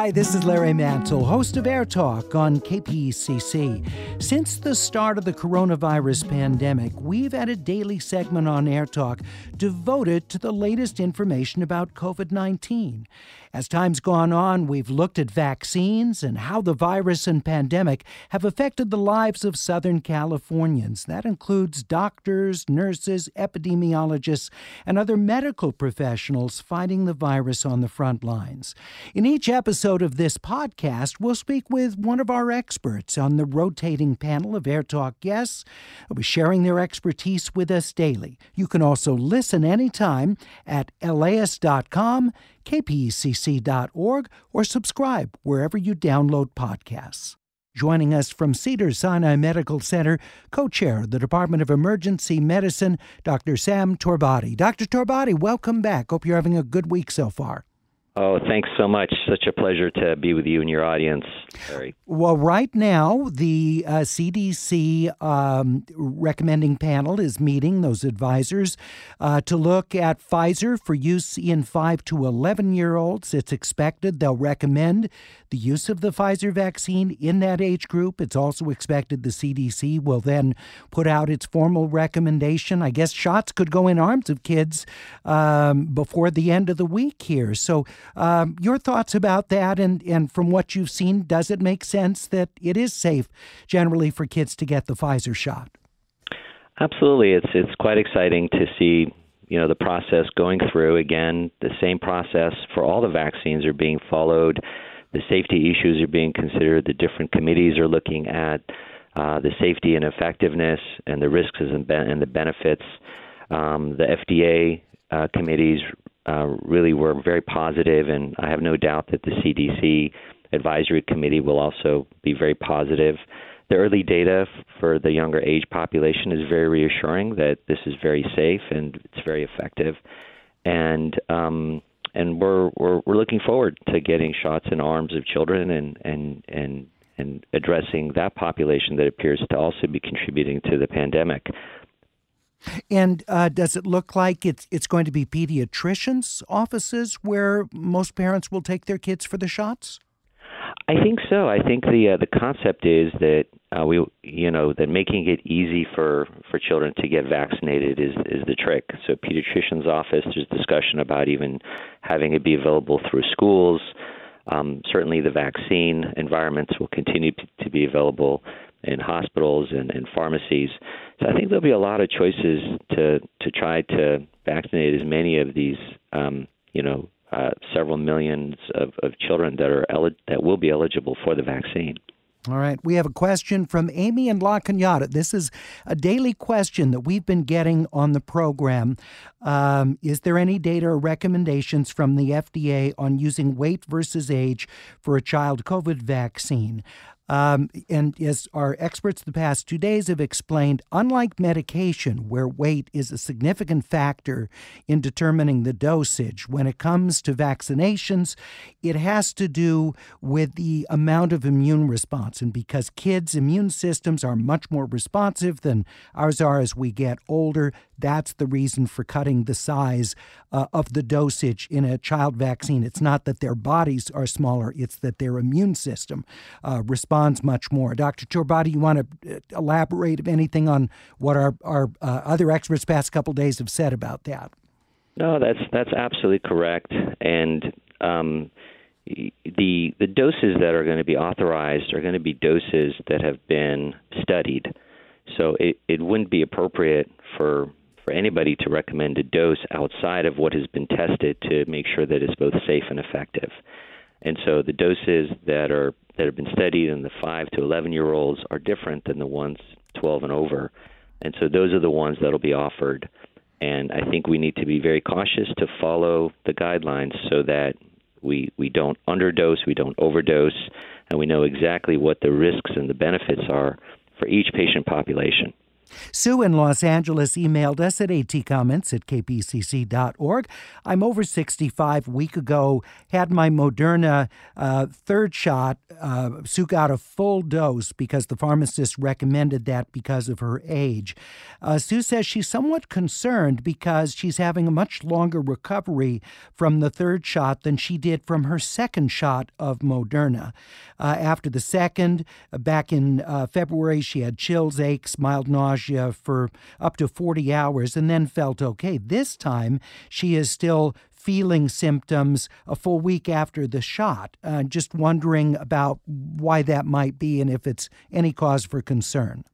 Hi, this is Larry Mantle, host of Air Talk on KPCC. Since the start of the coronavirus pandemic, we've had a daily segment on Air Talk devoted to the latest information about COVID 19. As time's gone on, we've looked at vaccines and how the virus and pandemic have affected the lives of Southern Californians. That includes doctors, nurses, epidemiologists, and other medical professionals fighting the virus on the front lines. In each episode of this podcast, we'll speak with one of our experts on the rotating panel of Air Talk guests who be sharing their expertise with us daily. You can also listen anytime at laist.com kpcc.org, or subscribe wherever you download podcasts. Joining us from Cedar Sinai Medical Center, co chair of the Department of Emergency Medicine, Dr. Sam Torbati. Dr. Torbati, welcome back. Hope you're having a good week so far. Oh, thanks so much. Such a pleasure to be with you and your audience. Well, right now, the uh, CDC um, recommending panel is meeting, those advisors, uh, to look at Pfizer for use in 5 to 11 year olds. It's expected they'll recommend the use of the Pfizer vaccine in that age group. It's also expected the CDC will then put out its formal recommendation. I guess shots could go in arms of kids um, before the end of the week here. So, um, your thoughts about that, and, and from what you've seen, does it make sense that it is safe generally for kids to get the Pfizer shot? Absolutely, it's it's quite exciting to see you know the process going through. Again, the same process for all the vaccines are being followed. The safety issues are being considered. The different committees are looking at uh, the safety and effectiveness and the risks and, and the benefits. Um, the FDA uh, committees uh, really were very positive, and I have no doubt that the CDC advisory committee will also be very positive. The early data for the younger age population is very reassuring that this is very safe and it's very effective, and um, and we're, we're we're looking forward to getting shots in arms of children and and and and addressing that population that appears to also be contributing to the pandemic. And uh, does it look like it's it's going to be pediatricians' offices where most parents will take their kids for the shots? I think so. I think the uh, the concept is that uh, we you know that making it easy for for children to get vaccinated is is the trick. So pediatrician's office, there's discussion about even having it be available through schools. Um, certainly, the vaccine environments will continue to, to be available in hospitals and, and pharmacies. So I think there'll be a lot of choices to to try to vaccinate as many of these, um, you know, uh, several millions of, of children that are elig- that will be eligible for the vaccine. All right. We have a question from Amy and La Cañada. This is a daily question that we've been getting on the program. Um, is there any data or recommendations from the FDA on using weight versus age for a child COVID vaccine? Um, and as our experts the past two days have explained, unlike medication, where weight is a significant factor in determining the dosage, when it comes to vaccinations, it has to do with the amount of immune response. And because kids' immune systems are much more responsive than ours are as we get older, that's the reason for cutting the size uh, of the dosage in a child vaccine. It's not that their bodies are smaller, it's that their immune system uh, responds much more. Dr. Torbati, you want to uh, elaborate, if anything, on what our, our uh, other experts past couple days have said about that? No, that's that's absolutely correct. And um, the the doses that are going to be authorized are going to be doses that have been studied. So it, it wouldn't be appropriate for for anybody to recommend a dose outside of what has been tested to make sure that it's both safe and effective. And so the doses that are that have been studied in the 5 to 11 year olds are different than the ones 12 and over. And so those are the ones that'll be offered. And I think we need to be very cautious to follow the guidelines so that we we don't underdose, we don't overdose, and we know exactly what the risks and the benefits are for each patient population. Sue in Los Angeles emailed us at atcomments at kpcc.org. I'm over 65. A week ago, had my Moderna uh, third shot. Uh, Sue got a full dose because the pharmacist recommended that because of her age. Uh, Sue says she's somewhat concerned because she's having a much longer recovery from the third shot than she did from her second shot of Moderna. Uh, after the second, uh, back in uh, February, she had chills, aches, mild nausea nausea for up to 40 hours and then felt okay. This time, she is still feeling symptoms a full week after the shot. Uh, just wondering about why that might be and if it's any cause for concern.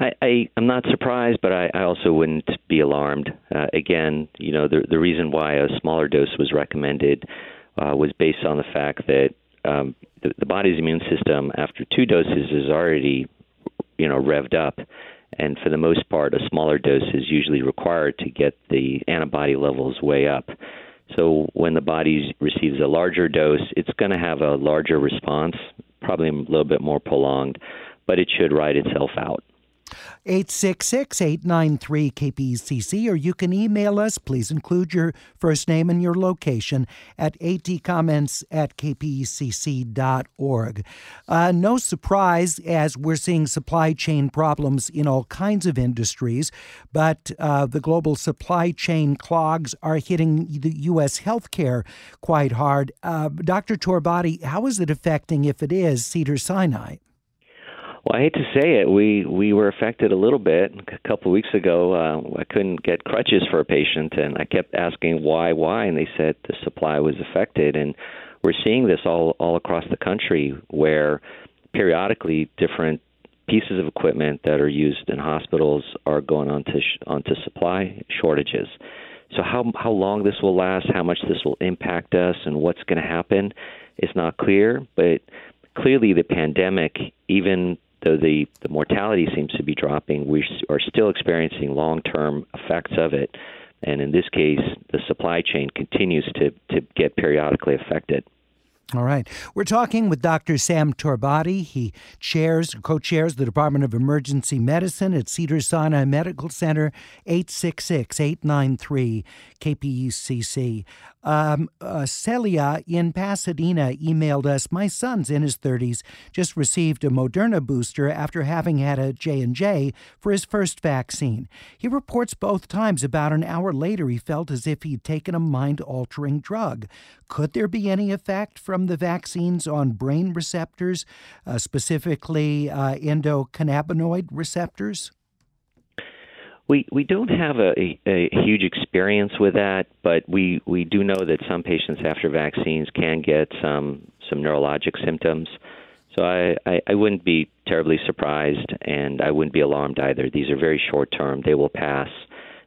I, I am not surprised, but I, I also wouldn't be alarmed. Uh, again, you know, the the reason why a smaller dose was recommended uh, was based on the fact that um, the, the body's immune system after two doses is already you know revved up. And for the most part a smaller dose is usually required to get the antibody levels way up. So when the body receives a larger dose it's going to have a larger response probably a little bit more prolonged but it should ride itself out 866 893 KPCC, or you can email us. Please include your first name and your location at atcomments at kpcc.org. Uh, no surprise, as we're seeing supply chain problems in all kinds of industries, but uh, the global supply chain clogs are hitting the U.S. healthcare quite hard. Uh, Dr. Torbati, how is it affecting, if it is, Cedar Sinai? Well, I hate to say it, we we were affected a little bit. A couple of weeks ago, uh, I couldn't get crutches for a patient, and I kept asking why, why, and they said the supply was affected. And we're seeing this all all across the country, where periodically different pieces of equipment that are used in hospitals are going onto sh- onto supply shortages. So how how long this will last, how much this will impact us, and what's going to happen is not clear. But clearly, the pandemic, even though the, the mortality seems to be dropping, we are still experiencing long term effects of it. And in this case, the supply chain continues to, to get periodically affected. All right. We're talking with Dr. Sam Torbati. He chairs, co chairs the Department of Emergency Medicine at Cedar Sinai Medical Center, 866 893 KPCC. Um, uh, Celia in Pasadena emailed us. My son's in his 30s, just received a Moderna booster after having had a J&J for his first vaccine. He reports both times about an hour later he felt as if he'd taken a mind-altering drug. Could there be any effect from the vaccines on brain receptors, uh, specifically uh, endocannabinoid receptors? We we don't have a, a, huge experience with that, but we, we do know that some patients after vaccines can get some some neurologic symptoms. So I, I, I wouldn't be terribly surprised, and I wouldn't be alarmed either. These are very short term; they will pass.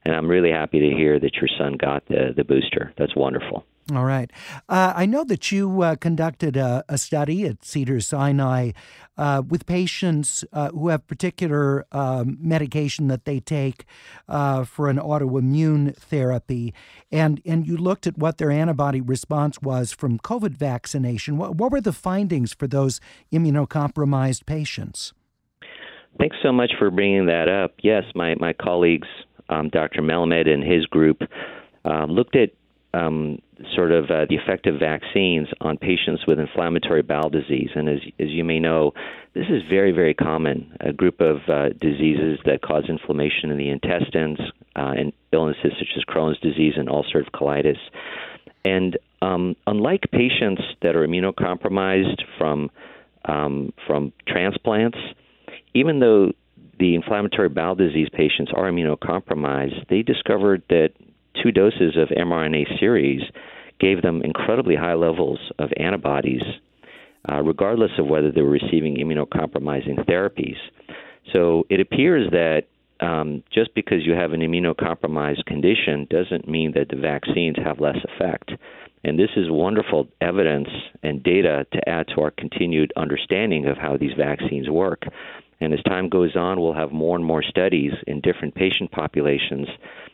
And I'm really happy to hear that your son got the the booster. That's wonderful. All right. Uh, I know that you uh, conducted a, a, study at Cedar Sinai uh, with patients uh, who have particular um, medication that they take uh, for an autoimmune therapy, and and you looked at what their antibody response was from COVID vaccination. What, what were the findings for those immunocompromised patients? Thanks so much for bringing that up. Yes, my my colleagues, um, Dr. Melmed and his group, uh, looked at um, sort of uh, the effect of vaccines on patients with inflammatory bowel disease. And as, as you may know, this is very, very common. A group of uh, diseases that cause inflammation in the intestines uh, and illnesses such as Crohn's disease and ulcerative colitis. And um, unlike patients that are immunocompromised from um, from transplants, even though the inflammatory bowel disease patients are immunocompromised, they discovered that two doses of mRNA series gave them incredibly high levels of antibodies, uh, regardless of whether they were receiving immunocompromising therapies. So it appears that um, just because you have an immunocompromised condition doesn't mean that the vaccines have less effect. And this is wonderful evidence and data to add to our continued understanding of how these vaccines work. And as time goes on, we'll have more and more studies in different patient populations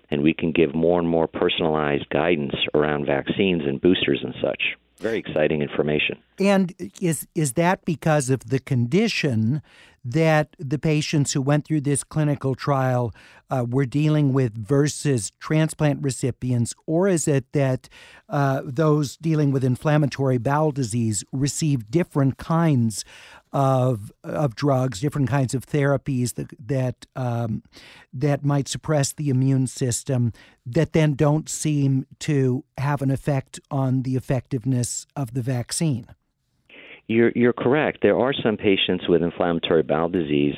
and we can give more and more personalized guidance around vaccines and boosters and such. very exciting information. And is is that because of the condition that the patients who went through this clinical trial uh, were dealing with versus transplant recipients, or is it that uh, those dealing with inflammatory bowel disease receive different kinds of of drugs, different kinds of therapies that that um, that might suppress the immune system that then don't seem to have an effect on the effectiveness of the vaccine? You're, you're correct. There are some patients with inflammatory bowel disease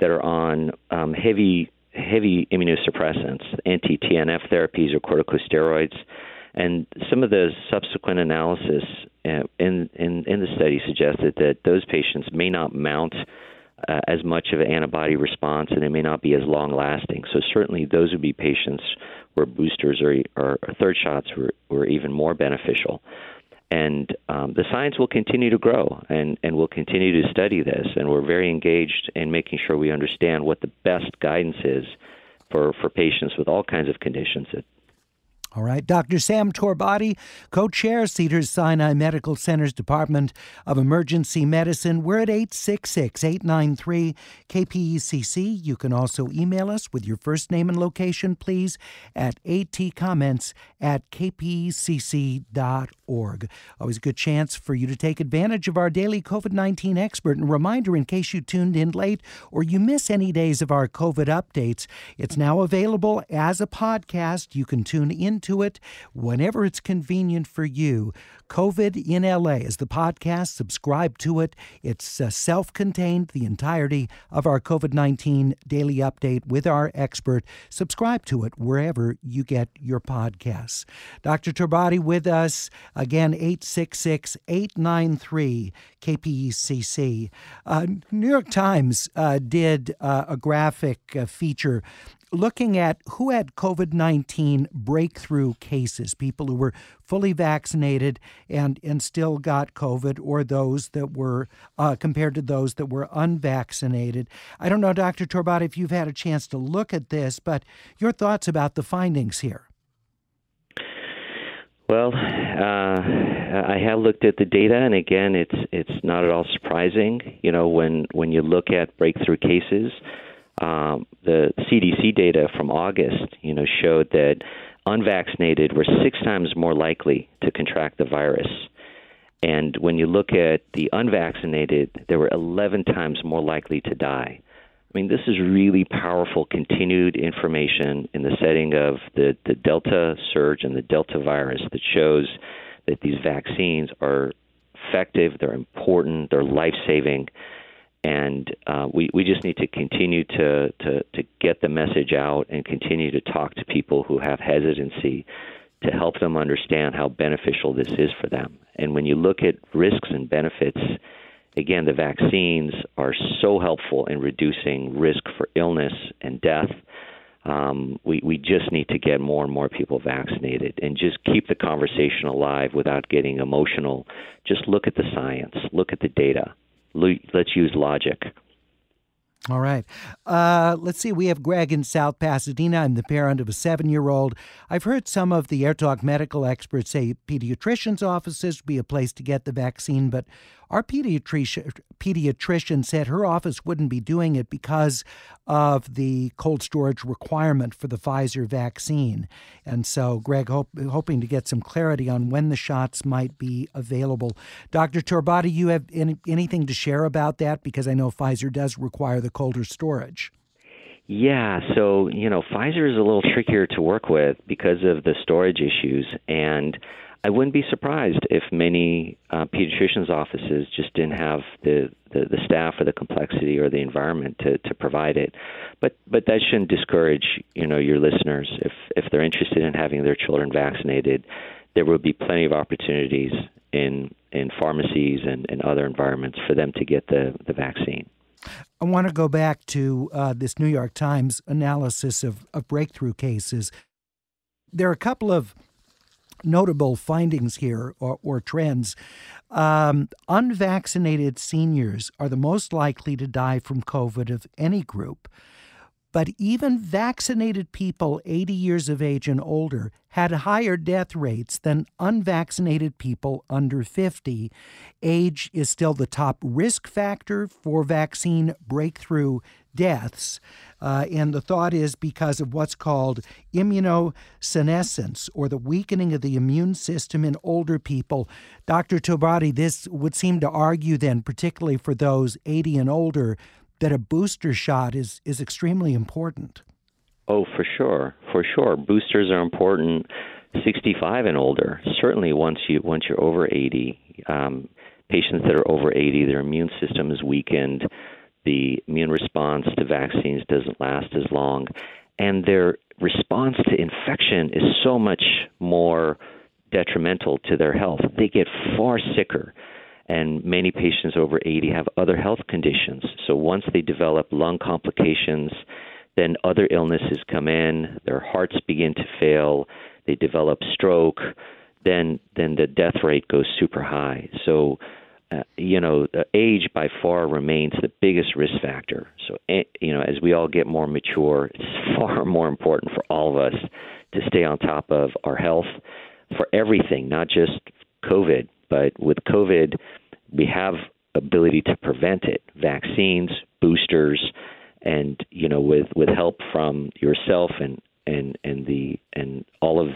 that are on um, heavy heavy immunosuppressants, anti TNF therapies or corticosteroids, and some of the subsequent analysis uh, in, in in the study suggested that those patients may not mount uh, as much of an antibody response, and they may not be as long lasting. So certainly, those would be patients where boosters or, or, or third shots were, were even more beneficial and um, the science will continue to grow and, and we'll continue to study this and we're very engaged in making sure we understand what the best guidance is for, for patients with all kinds of conditions that all right. Dr. Sam Torbati, co chair, Cedars Sinai Medical Center's Department of Emergency Medicine. We're at 866 893 KPCC. You can also email us with your first name and location, please, at atcomments at kpcc.org. Always a good chance for you to take advantage of our daily COVID 19 expert. And reminder in case you tuned in late or you miss any days of our COVID updates, it's now available as a podcast. You can tune in to it whenever it's convenient for you. COVID in LA is the podcast. Subscribe to it. It's uh, self contained, the entirety of our COVID 19 daily update with our expert. Subscribe to it wherever you get your podcasts. Dr. Torbati with us again, 866 893 KPCC. Uh, New York Times uh, did uh, a graphic uh, feature looking at who had COVID 19 breakthrough cases, people who were fully vaccinated and, and still got COVID, or those that were uh, compared to those that were unvaccinated. I don't know, Dr. Torbat, if you've had a chance to look at this, but your thoughts about the findings here. Well, uh, I have looked at the data, and again, it's it's not at all surprising. You know, when when you look at breakthrough cases, um, the CDC data from August, you know, showed that unvaccinated were six times more likely to contract the virus. And when you look at the unvaccinated, they were 11 times more likely to die. I mean, this is really powerful continued information in the setting of the, the Delta surge and the Delta virus that shows that these vaccines are effective, they're important, they're life saving, and uh, we we just need to continue to, to to get the message out and continue to talk to people who have hesitancy to help them understand how beneficial this is for them. And when you look at risks and benefits, again, the vaccines are so helpful in reducing risk for illness and death. Um, we, we just need to get more and more people vaccinated and just keep the conversation alive without getting emotional. Just look at the science, look at the data let's use logic. All right. Uh, let's see. We have Greg in South Pasadena. I'm the parent of a seven year old. I've heard some of the AirTalk medical experts say pediatricians' offices would be a place to get the vaccine, but our pediatrician, pediatrician said her office wouldn't be doing it because of the cold storage requirement for the Pfizer vaccine. And so, Greg, hope, hoping to get some clarity on when the shots might be available. Dr. Torbati, you have any, anything to share about that? Because I know Pfizer does require the colder storage. Yeah, so you know, Pfizer is a little trickier to work with because of the storage issues, and I wouldn't be surprised if many uh, pediatricians' offices just didn't have the, the, the staff or the complexity or the environment to, to provide it. But but that shouldn't discourage you know your listeners if if they're interested in having their children vaccinated. There will be plenty of opportunities in in pharmacies and, and other environments for them to get the, the vaccine. I want to go back to uh, this New York Times analysis of, of breakthrough cases. There are a couple of notable findings here or, or trends. Um, unvaccinated seniors are the most likely to die from COVID of any group. but even vaccinated people 80 years of age and older had higher death rates than unvaccinated people under 50. Age is still the top risk factor for vaccine breakthrough deaths. Uh, and the thought is because of what's called immunosenescence or the weakening of the immune system in older people. Dr. Torbati, this would seem to argue then, particularly for those 80 and older, that a booster shot is, is extremely important. Oh, for sure, for sure. Boosters are important. 65 and older. Certainly, once you once you're over 80, um, patients that are over 80, their immune system is weakened the immune response to vaccines doesn't last as long, and their response to infection is so much more detrimental to their health. They get far sicker, and many patients over 80 have other health conditions. So once they develop lung complications, then other illnesses come in, their hearts begin to fail, they develop stroke, then then the death rate goes super high. So uh, you know, age by far remains the biggest risk factor. So, you know, as we all get more mature, it's far more important for all of us to stay on top of our health for everything, not just COVID, but with COVID, we have ability to prevent it. Vaccines, boosters, and you know, with with help from yourself and and and the and all of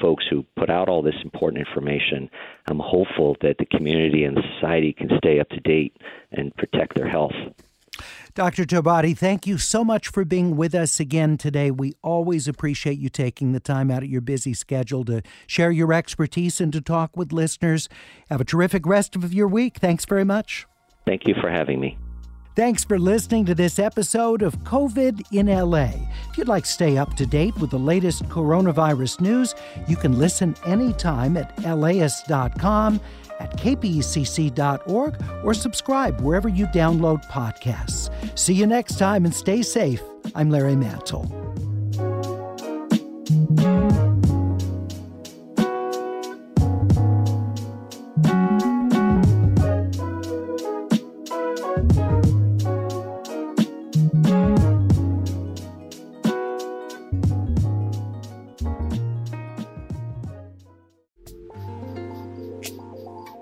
folks who put out all this important information, I'm hopeful that the community and the society can stay up to date and protect their health. Dr. Torbati, thank you so much for being with us again today. We always appreciate you taking the time out of your busy schedule to share your expertise and to talk with listeners. Have a terrific rest of your week. Thanks very much. Thank you for having me. Thanks for listening to this episode of COVID in LA. If you'd like to stay up to date with the latest coronavirus news, you can listen anytime at laist.com, at kpcc.org, or subscribe wherever you download podcasts. See you next time and stay safe. I'm Larry Mantle.